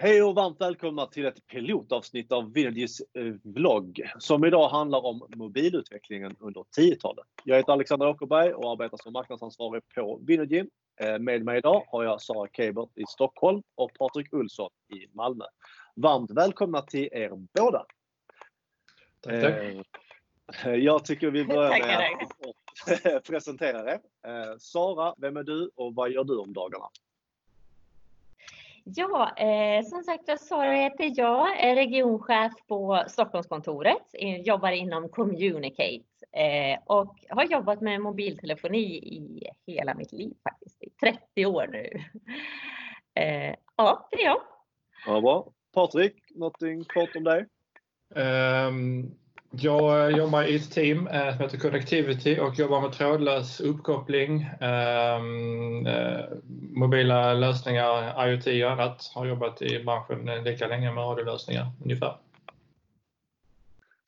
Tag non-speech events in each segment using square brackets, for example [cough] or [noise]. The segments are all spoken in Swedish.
Hej och varmt välkomna till ett pilotavsnitt av Vinergys eh, vlogg som idag handlar om mobilutvecklingen under 10-talet. Jag heter Alexander Åkerberg och arbetar som marknadsansvarig på Vinergy. Eh, med mig idag har jag Sara Kabert i Stockholm och Patrik Olsson i Malmö. Varmt välkomna till er båda! Tack, tack. Eh, jag tycker vi börjar med att [laughs] presentera er. Sara, vem är du och vad gör du om dagarna? Ja, eh, som sagt Sara heter jag, är regionchef på Stockholmskontoret, jobbar inom Communicate eh, och har jobbat med mobiltelefoni i hela mitt liv faktiskt, i 30 år nu. [laughs] Eh, ja, det är jag. Ja, bra. Patrik, någonting kort om dig? Um, jag eh, jobbar i ett team eh, som heter Connectivity och jobbar med trådlös uppkoppling, ehm, eh, mobila lösningar, IoT och annat. Har jobbat i branschen lika länge med radiolösningar ungefär.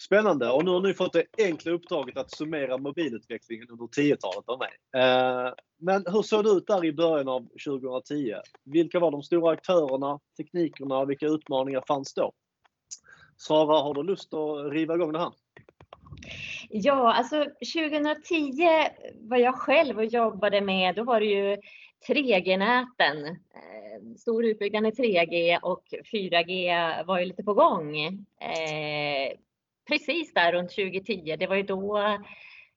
Spännande! Och nu har ni fått det enkla uppdraget att summera mobilutvecklingen under 10-talet av mig. Eh, men hur såg det ut där i början av 2010? Vilka var de stora aktörerna, teknikerna och vilka utmaningar fanns då? Sara, har du lust att riva igång det här? Ja, alltså 2010 var jag själv och jobbade med, då var det ju 3G-näten. Eh, stor utbyggnad i 3G och 4G var ju lite på gång. Eh, precis där runt 2010, det var ju då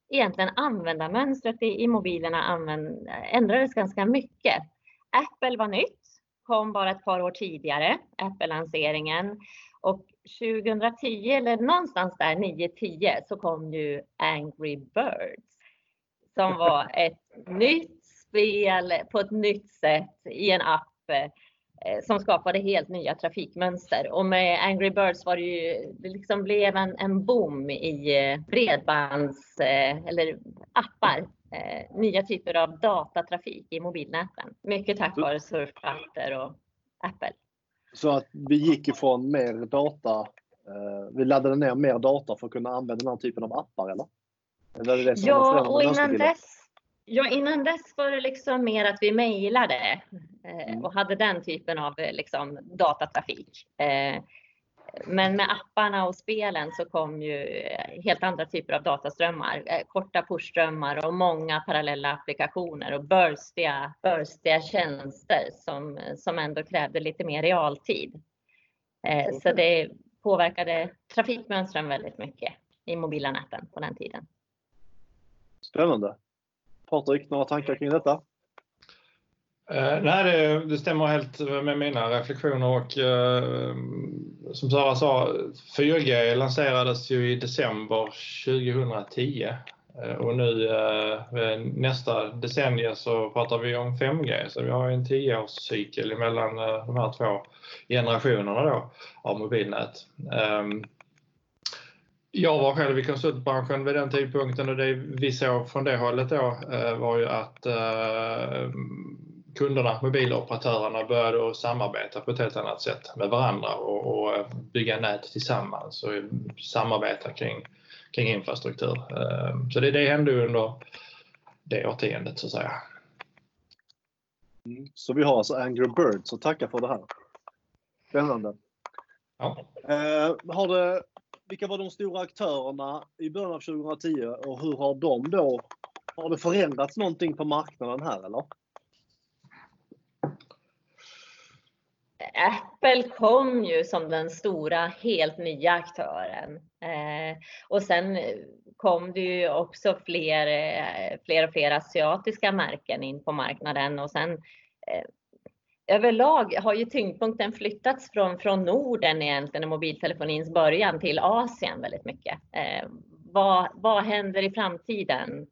egentligen användarmönstret i, mobilerna använd, ändrades ganska mycket. Apple var nytt, kom bara ett par år tidigare, Apple-lanseringen. Och 2010 eller någonstans där 9-10 så kom ju Angry Birds som var [laughs] ett nytt spel på ett nytt sätt i en app eh, som skapade helt nya trafikmönster. Och med Angry Birds var det ju, det liksom blev en, en boom i eh, bredbands eh, eller appar. Nya typer av datatrafik i mobilnäten. Mycket tack vare surfplattor och Apple. Så att vi gick ifrån mer data, eh, vi laddade ner mer data för att kunna använda den här typen av appar eller? eller det ja, och innan dess, ja, innan dess var det liksom mer att vi mejlade eh, mm. och hade den typen av liksom, datatrafik. Men med apparna och spelen så kom ju eh, helt andra typer av dataströmmar, eh, korta pushströmmar och många parallella applikationer och burstiga, burstiga tjänster som, som ändå krävde lite mer realtid. Eh, så det påverkade trafikmönstren väldigt mycket i mobila näten på den tiden. Spännande. Patrik, några tankar kring detta? Eh, nej, det, det, stämmer helt med mina reflektioner och eh, som Sara sa, 4G lanserades ju i december 2010 eh, och nu eh, nästa decennium så pratar vi om 5G så vi har en 10-årscykel mellan eh, de här två generationerna då av mobilnät. Ehm, jag var själv i konsultbranschen vid den tidpunkten och det vi såg från det hållet då var ju att kunderna, mobiloperatörerna, började att samarbeta på ett helt annat sätt med varandra och, och bygga nät tillsammans och samarbeta kring, kring infrastruktur. Ehm, så det, det hände under det årtiondet så att säga. Mm. Så vi har alltså Angry Birds att tacka för det här. Spännande. Ja. Eh, har det, vilka var de stora aktörerna i början av 2010 och hur har de då, har det förändrats någonting på marknaden här eller? Apple kom ju som den stora helt nya aktören. Eh, och sen kom det ju också fler, eh, fler och fler asiatiska märken in på marknaden och sen eh, överlag har ju tyngdpunkten flyttats från, från Norden egentligen i mobiltelefonins början till Asien väldigt mycket. Eh, vad, vad händer i framtiden?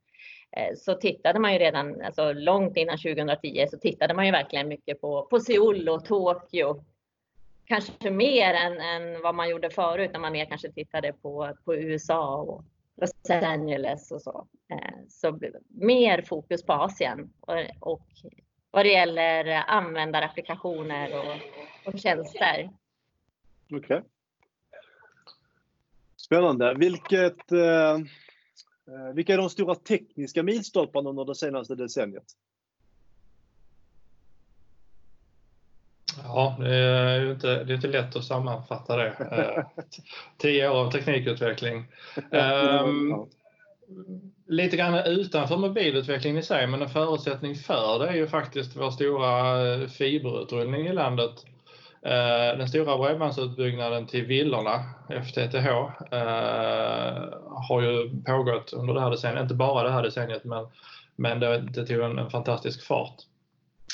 Eh, så tittade man ju redan, alltså långt innan 2010, så tittade man ju verkligen mycket på, på Seoul och Tokyo. Kanske mer än, än vad man gjorde förut när man mer kanske tittade på, på USA och Los Angeles och så. Eh, så mer fokus på Asien och, och vad det gäller användarapplikationer och, och tjänster. Okej. Okay. Spännande. Vilket Eh, vilka är de stora tekniska milstolparna under det senaste decenniet? Ja, det är, inte, det är inte lätt att sammanfatta det. Eh, [laughs] tio år av teknikutveckling. Um, lite grann utanför mobilutvecklingen i sig, men en förutsättning för det är ju faktiskt vår stora eh, fiberutrullning i landet. Eh, den stora bredbandsutbyggnaden till villorna, FTTH, eh, har ju pågått under det här decenniet, inte bara det här decenniet, men, men det, tog en, en fantastisk fart.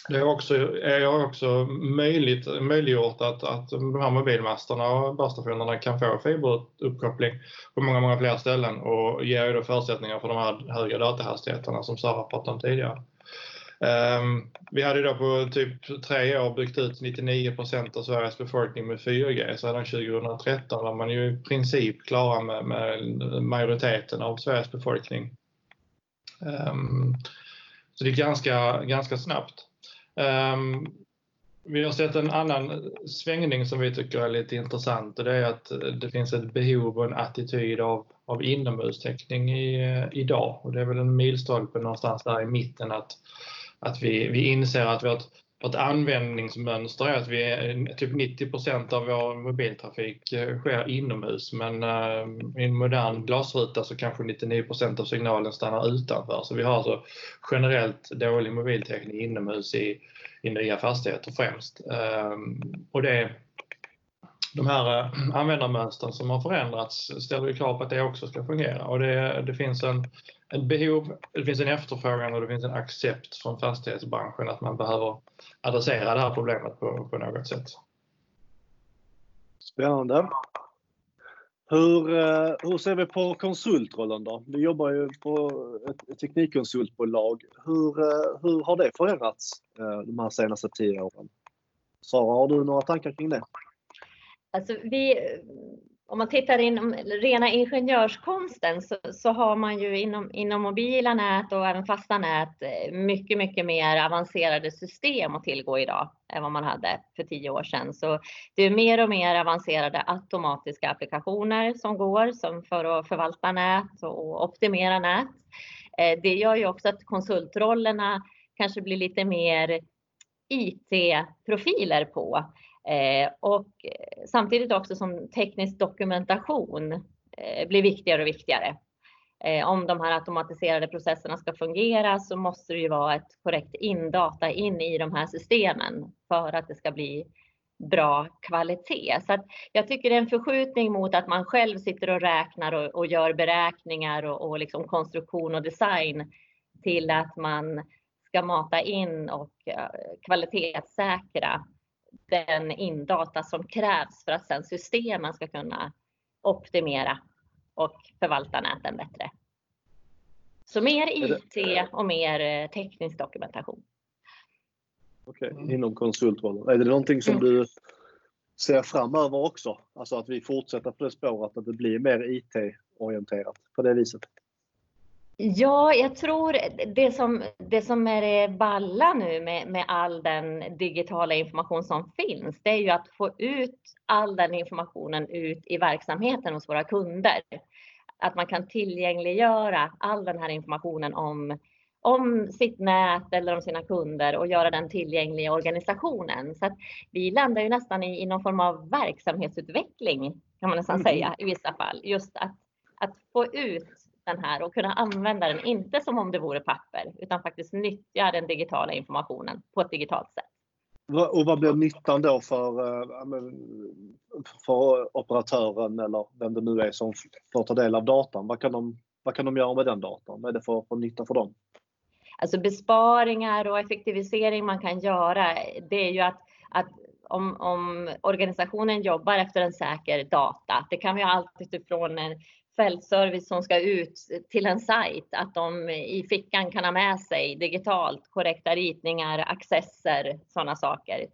Det har också, är också möjligt, möjliggjort att, att de här mobilmasterna och basstationerna kan få fiberuppkoppling på många, många fler ställen och ger ju då förutsättningar för de här höga datahastigheterna som Sara pratade om tidigare. Ehm, vi hade då på typ tre år byggt ut 99 procent av Sveriges befolkning med 4G. Sedan 2013 var man ju i princip klara med, med majoriteten av Sveriges befolkning. Ehm, så det är ganska, ganska snabbt. Ehm, vi har sett en annan svängning som vi tycker är lite intressant och det är att det finns ett behov och en attityd av, av inomhustäckning i, eh, idag. Och det är väl en milstolpe någonstans där i mitten att, att vi, vi inser att vårt, vårt användningsmönster är att vi är, typ 90 procent av vår mobiltrafik eh, sker inomhus men eh, i en modern glasruta så kanske 99 procent av signalen stannar utanför. Så vi har alltså generellt dålig mobiltäckning inomhus i, i nya fastigheter främst. Ehm, och det, de här eh, användarmönstren som har förändrats ställer ju krav på att det också ska fungera och det, det finns en ett behov, det finns en efterfrågan och det finns en accept från fastighetsbranschen att man behöver adressera det här problemet på, på något sätt. Spännande. Hur, eh, hur ser vi på konsultrollen då? Vi jobbar ju på ett teknikkonsultbolag. Hur, eh, hur har det förändrats eh, de här senaste tio åren? Sara, har du några tankar kring det? Alltså vi, om man tittar inom rena ingenjörskonsten så, så, har man ju inom, inom mobila nät och även fasta nät eh, mycket, mycket mer avancerade system att tillgå idag än vad man hade för tio år sedan. Så det är mer och mer avancerade automatiska applikationer som går som för att förvalta nät och optimera nät. Eh, det gör ju också att konsultrollerna kanske blir lite mer IT-profiler på. Eh, och eh, samtidigt också som teknisk dokumentation eh, blir viktigare och viktigare. Eh, om de här automatiserade processerna ska fungera så måste det ju vara ett korrekt indata in i de här systemen för att det ska bli bra kvalitet. Så jag tycker det är en förskjutning mot att man själv sitter och räknar och, och gör beräkningar och, och liksom konstruktion och design till att man ska mata in och eh, kvalitetssäkra den indata som krävs för att sen systemen ska kunna optimera och förvalta näten bättre. Så mer IT och mer eh, teknisk dokumentation. Okej, okay. inom konsultrollen. Är det någonting som mm. du ser framöver också? Alltså att vi fortsätter på det spåret, att det blir mer IT-orienterat på det viset? Ja, jag tror det som, det som är det balla nu med, med all den digitala information som finns, det är ju att få ut all den informationen ut i verksamheten hos våra kunder. Att man kan tillgängliggöra all den här informationen om, om sitt nät eller om sina kunder och göra den tillgänglig i organisationen. Så att vi landar ju nästan i, i någon form av verksamhetsutveckling kan man nästan mm. säga i vissa fall. Just att, att få ut den här och kunna använda den, inte som om det vore papper, utan faktiskt nyttja den digitala informationen på ett digitalt sätt. Och vad blir nyttan då för, eh, för operatören eller vem det nu är som får ta del av datan? Vad kan de, vad kan de göra med den datan? Vad är det för, för nytta för dem? Alltså besparingar och effektivisering man kan göra, det är ju att, att om, om, organisationen jobbar efter en säker data. Det kan vara allt utifrån en fältservice som ska ut till en sajt, att de i fickan kan ha med sig digitalt korrekta ritningar, accesser, sådana saker.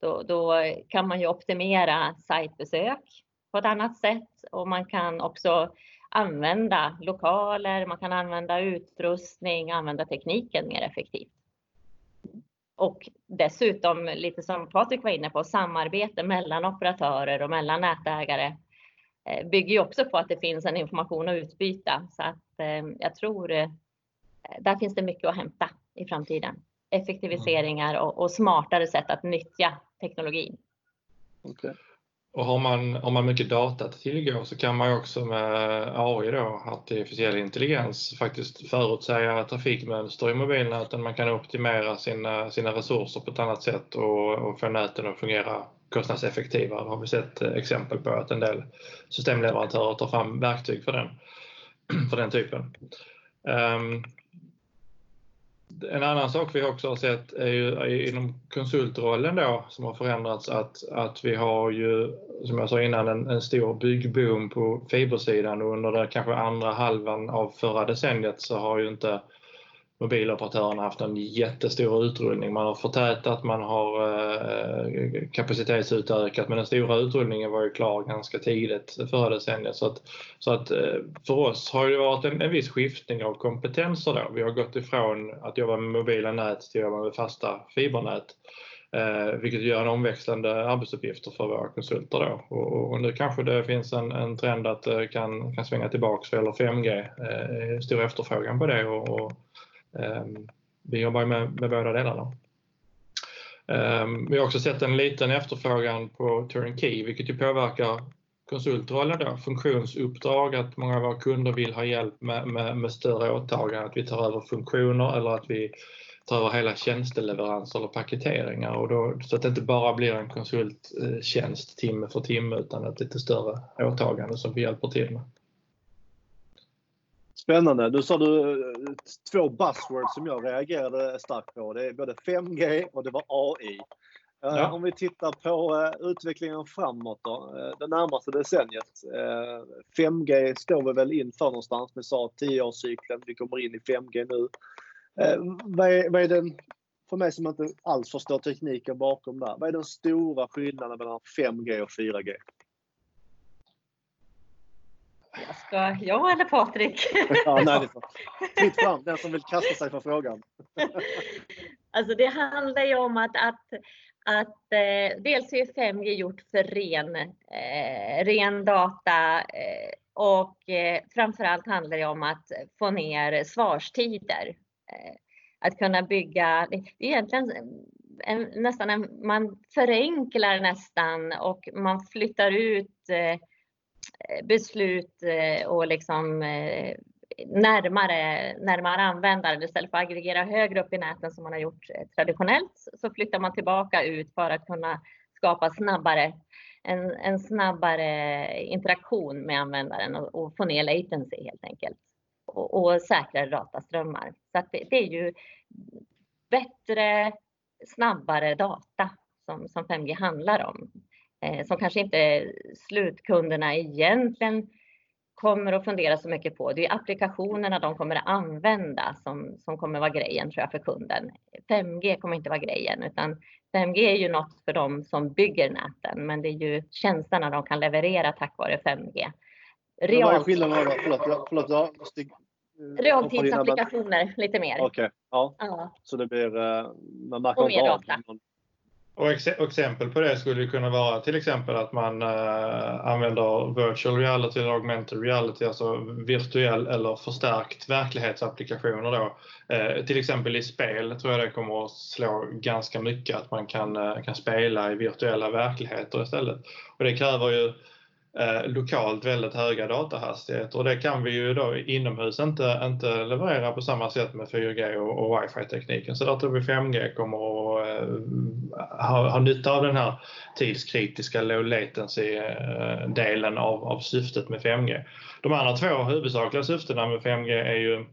Då, då kan man ju optimera sajtbesök på ett annat sätt och man kan också använda lokaler, man kan använda utrustning, använda tekniken mer effektivt. Och dessutom, lite som Patrik var inne på, samarbete mellan operatörer och mellan nätägare eh, bygger ju också på att det finns en information att utbyta. Så att eh, jag tror eh, där finns det mycket att hämta i framtiden. Effektiviseringar och, och smartare sätt att nyttja teknologin. Okay. Och har man, har man mycket data att tillgå så kan man också med AI, då, artificiell intelligens, faktiskt förutsäga trafikmönster i mobilnäten. Man kan optimera sina, sina resurser på ett annat sätt och, och få näten att fungera kostnadseffektivare. Det har vi sett eh, exempel på att en del systemleverantörer tar fram verktyg för den, [clears throat] för den typen. Um, en annan sak vi också har sett är ju inom konsultrollen då som har förändrats att, att vi har ju, som jag sa innan, en, en stor byggboom på fibersidan. Och under den kanske andra halvan av förra decenniet så har ju inte mobiloperatörerna haft en jättestor utrullning. Man har förtätat, man har eh, kapacitetsutökat men den stora utrullningen var ju klar ganska tidigt förra decenniet. Så att, så att eh, för oss har det varit en, en viss skiftning av kompetenser då. Vi har gått ifrån att jobba med mobila nät till att jobba med fasta fibernät. Eh, vilket gör en omväxlande arbetsuppgifter för våra konsulter då. Och, och nu kanske det finns en, en trend att det kan, kan svänga tillbaks vad gäller 5G. Eh, stor efterfrågan på det och, och Ehm, vi jobbar med, med båda delarna. Ehm, vi har också sett en liten efterfrågan på turnkey vilket ju påverkar konsultrollen då, funktionsuppdrag, att många av våra kunder vill ha hjälp med, med, med större åtaganden, att vi tar över funktioner eller att vi tar över hela tjänsteleveranser eller paketeringar och då, så att det inte bara blir en konsulttjänst timme för timme utan ett lite större åtagande som vi hjälper till med. Spännande. Nu sa du eh, två buzzwords som jag reagerade starkt på. Det är både 5G och det var AI. Eh, ja. Om vi tittar på eh, utvecklingen framåt då, det närmaste decenniet. 5G står vi väl inför någonstans. Vi sa 10-årscykeln, vi kommer in i 5G nu. Vad är, vad är den, för mig som inte alls förstår tekniken bakom där, vad är den stora skillnaden mellan 5G och 4G? Ska jag eller Patrik? [laughs] ja, nej, [laughs] Fritt fram, den som vill kasta sig för frågan. [laughs] alltså det handlar ju om att, att, att eh, dels är 5G gjort för ren, eh, ren data eh, och eh, framförallt handlar det om att få ner svarstider. Eh, att kunna bygga, det är egentligen en, nästan en, man förenklar nästan och man flyttar ut eh, Eh, beslut eh, och liksom eh, närmare, närmare användaren. Istället för att aggregera högre upp i näten som man har gjort traditionellt så flyttar man tillbaka ut för att kunna skapa snabbare, en, en snabbare interaktion med användaren och, och få ner latency helt enkelt. Och, och säkrare dataströmmar. Så att det, det är ju bättre, snabbare data som, som 5G handlar om. Eh, som kanske inte slutkunderna egentligen kommer att fundera så mycket på. Det är applikationerna de kommer att använda som, som kommer vara grejen tror jag för kunden. 5G kommer inte vara grejen utan 5G är ju något för dem som bygger näten men det är ju tjänsterna de kan leverera tack vare 5G. Real... Vad är skillnaden? Förlåt, förlåt, jag måste... Eh, Realtidsapplikationer lite mer. Okej, okay. ja. ja. Så det blir, eh, man märker inte av och ex exempel på det skulle kunna vara till exempel att man eh, använder virtual reality eller augmented reality, alltså virtuell eller förstärkt verklighetsapplikationer då. Eh, till exempel i spel tror jag det kommer att slå ganska mycket att man kan, eh, kan spela i virtuella verkligheter istället. Och det kräver ju eh, lokalt väldigt höga datahastigheter och det kan vi ju då inomhus inte, inte leverera på samma sätt med 4G och, och wifi-tekniken. Så där tror vi 5G kommer att eh, ha, ha nytta av den här tidskritiska low latency-delen eh, av, av syftet med 5G. De andra två huvudsakliga syftena med 5G är ju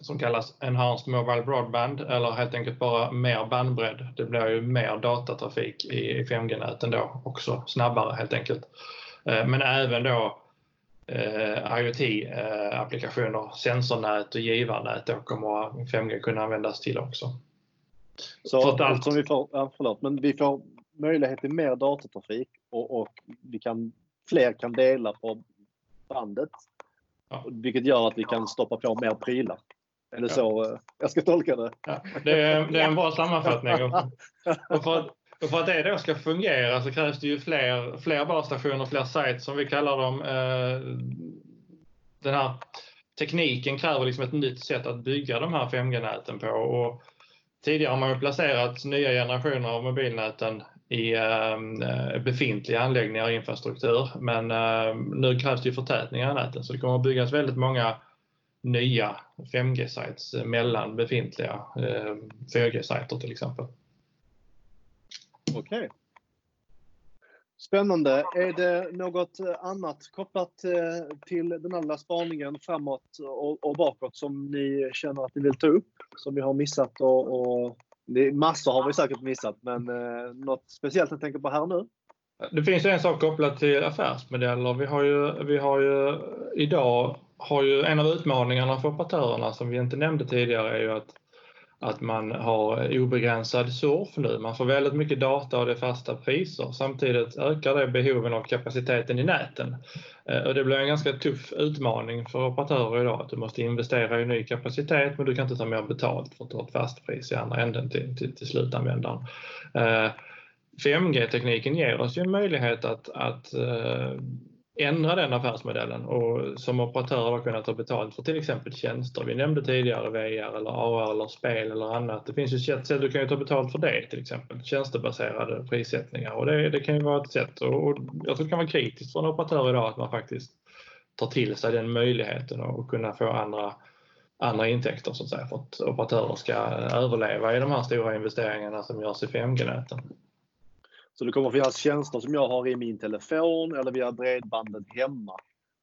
som kallas Enhanced Mobile Broadband eller helt enkelt bara mer bandbredd. Det blir ju mer datatrafik i 5G-näten då också, snabbare helt enkelt. Eh, men även då eh, IoT-applikationer, sensornät och givarnät då kommer 5G kunna användas till också. Så allt... vi får, ja, förlåt, men vi får möjlighet till mer datatrafik och, och vi kan, fler kan dela på bandet. Ja. Vilket gör att vi kan stoppa på mer prylar. Det ja. så eh, jag ska tolka det? Ja, det, är, det är en bra sammanfattning. [laughs] och för, att, och för att det då ska fungera så krävs det ju fler, fler basstationer, fler sites som vi kallar dem. Eh, den här tekniken kräver liksom ett nytt sätt att bygga de här 5G-näten på. Och tidigare har man ju placerat nya generationer av mobilnäten i ehm, eh, befintliga anläggningar och infrastruktur. Men ehm, nu krävs det ju förtätningar i näten så det kommer att byggas väldigt många nya 5G-sites mellan befintliga ehm, 4G-sajter till exempel. Okej. Okay. Spännande. Är det något eh, annat kopplat eh, till den andra spaningen framåt och, bakåt som ni känner att ni vill ta upp? Som vi har missat och, och det, massor har vi säkert missat, men eh, något speciellt ni tänker på här nu? Det finns en sak kopplat till affärsmodeller. Vi har ju, vi har ju idag har ju en av utmaningarna för operatörerna som vi inte nämnde tidigare är ju att att man har obegränsad surf nu. Man får väldigt mycket data och det är fasta priser. Samtidigt ökar det behoven av kapaciteten i näten. Eh, och det blir en ganska tuff utmaning för operatörer idag att du måste investera i ny kapacitet men du kan inte ta mer betalt för att ta ett fast pris i andra änden till, till, till slutanvändaren. Eh, 5G-tekniken ger oss ju en möjlighet att, att eh, ändra den affärsmodellen och som operatör kunna ta betalt för till exempel tjänster. Vi nämnde tidigare VR eller AR eller spel eller annat. Det finns ju sätt du kan ju ta betalt för det till exempel. Tjänstebaserade prissättningar och det, det kan ju vara ett sätt och, och jag tror det kan vara kritiskt för en operatör idag att man faktiskt tar till sig den möjligheten och kunna få andra andra intäkter så att säga för att operatörer ska överleva i de här stora investeringarna som görs i 5G-näten. Så det kommer att finnas tjänster som jag har i min telefon eller via bredbandet hemma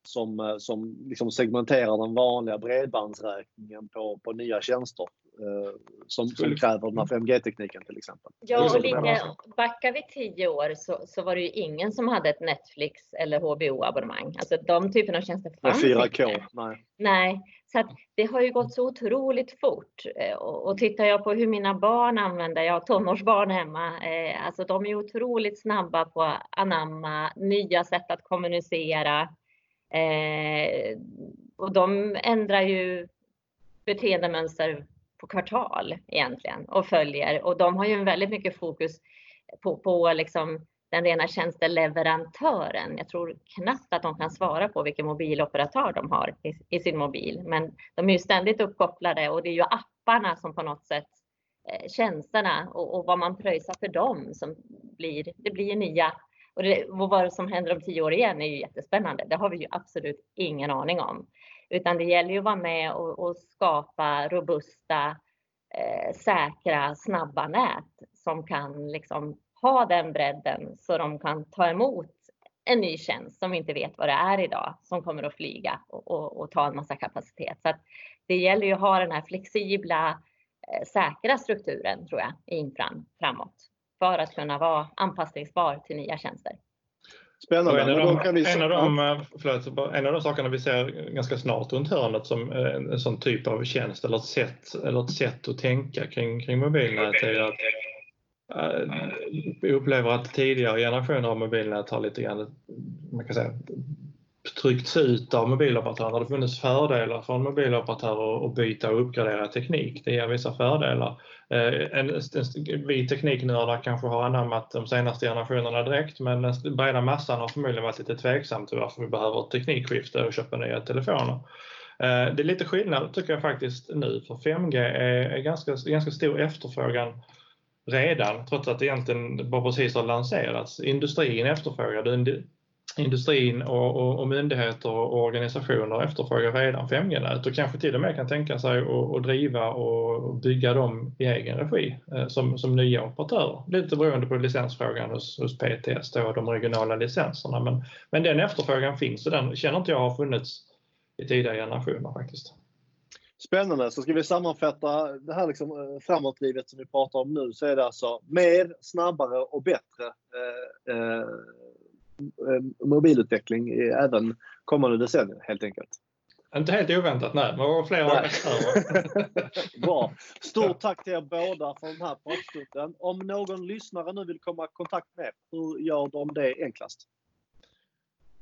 som, eh, som liksom segmenterar den vanliga bredbandsräkningen på, på nya tjänster eh, som, som kräver den här 5G-tekniken till exempel. Ja, och lite, backar vi tio år så, så var det ju ingen som hade ett Netflix eller HBO-abonnemang. Alltså de typerna av tjänster fanns 4K, inte. Nej. Nej, så att det har ju gått så otroligt fort. Eh, och, tittar jag på hur mina barn använder, jag har tonårsbarn hemma, eh, alltså de är otroligt snabba på att anamma nya sätt att kommunicera. Eh, och de ändrar ju beteendemönster på kvartal egentligen och följer och de har ju väldigt mycket fokus på, på liksom den rena tjänsteleverantören. Jag tror knappt att de kan svara på vilken mobiloperatör de har i, i, sin mobil, men de är ju ständigt uppkopplade och det är ju apparna som på något sätt eh, tjänsterna och, och, vad man pröjsar för dem som blir, det blir nya och, det, och vad som händer om tio år igen är ju jättespännande. Det har vi ju absolut ingen aning om, utan det gäller ju att vara med och, och skapa robusta, eh, säkra, snabba nät som kan liksom ha den bredden så de kan ta emot en ny tjänst som vi inte vet vad det är idag som kommer att flyga och, och, och ta en massa kapacitet. Så det gäller ju att ha den här flexibla, eh, säkra strukturen tror jag i infran framåt för att kunna vara anpassningsbar till nya tjänster. Spännande. En av, de, en, av de, förlåt, en av de sakerna vi ser ganska snart runt hörnet som eh, en sån typ av tjänst eller ett sätt, eller ett sätt att tänka kring, kring mobilnät är att Eh, jag upplever att tidigare generationer av mobilnät har lite grann, man kan säga, tryckts ut av mobiloperatörer. Det har funnits fördelar för en mobiloperatör att byta och uppgradera teknik. Det ger vissa fördelar. Eh, en, en, vi tekniknördar kanske har anammat de senaste generationerna direkt men den breda massan har förmodligen varit lite tveksam till varför vi behöver ett teknikskifte och köpa nya telefoner. Eh, det är lite skillnad tycker jag faktiskt nu för 5G är ganska, ganska stor efterfrågan redan, trots att det egentligen bara precis har lanserats. Industrin efterfrågar det. Industrin och, och, och myndigheter och organisationer efterfrågar redan 5G-nät och kanske till och med kan tänka sig att driva och bygga dem i egen regi eh, som, som nya operatörer. Lite beroende på licensfrågan hos, hos PTS och de regionala licenserna. Men, men den efterfrågan finns och den känner inte jag har funnits i tidigare generationer faktiskt. Spännande. Så ska vi sammanfatta det här liksom eh, framåtlivet som vi pratar om nu så är det alltså mer, snabbare och bättre eh, eh, eh mobilutveckling i även kommande decennier helt enkelt. Inte helt oväntat, nej. Men var fler aktörer. [laughs] Bra. Stort tack till er båda för den här pratstunden. Om någon lyssnare nu vill komma i kontakt med hur gör de det enklast?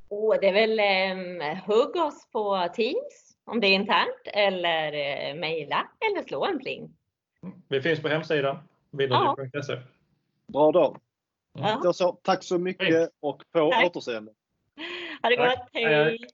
Oh, det är väl eh, hugg oss på Teams om det är internt eller eh, mejla eller slå en pling. Vi finns på hemsidan vidare.se. Ja. Bra dag. Ja. Så, tack så mycket och på tack. återseende. Ha det gott. Hej. hej.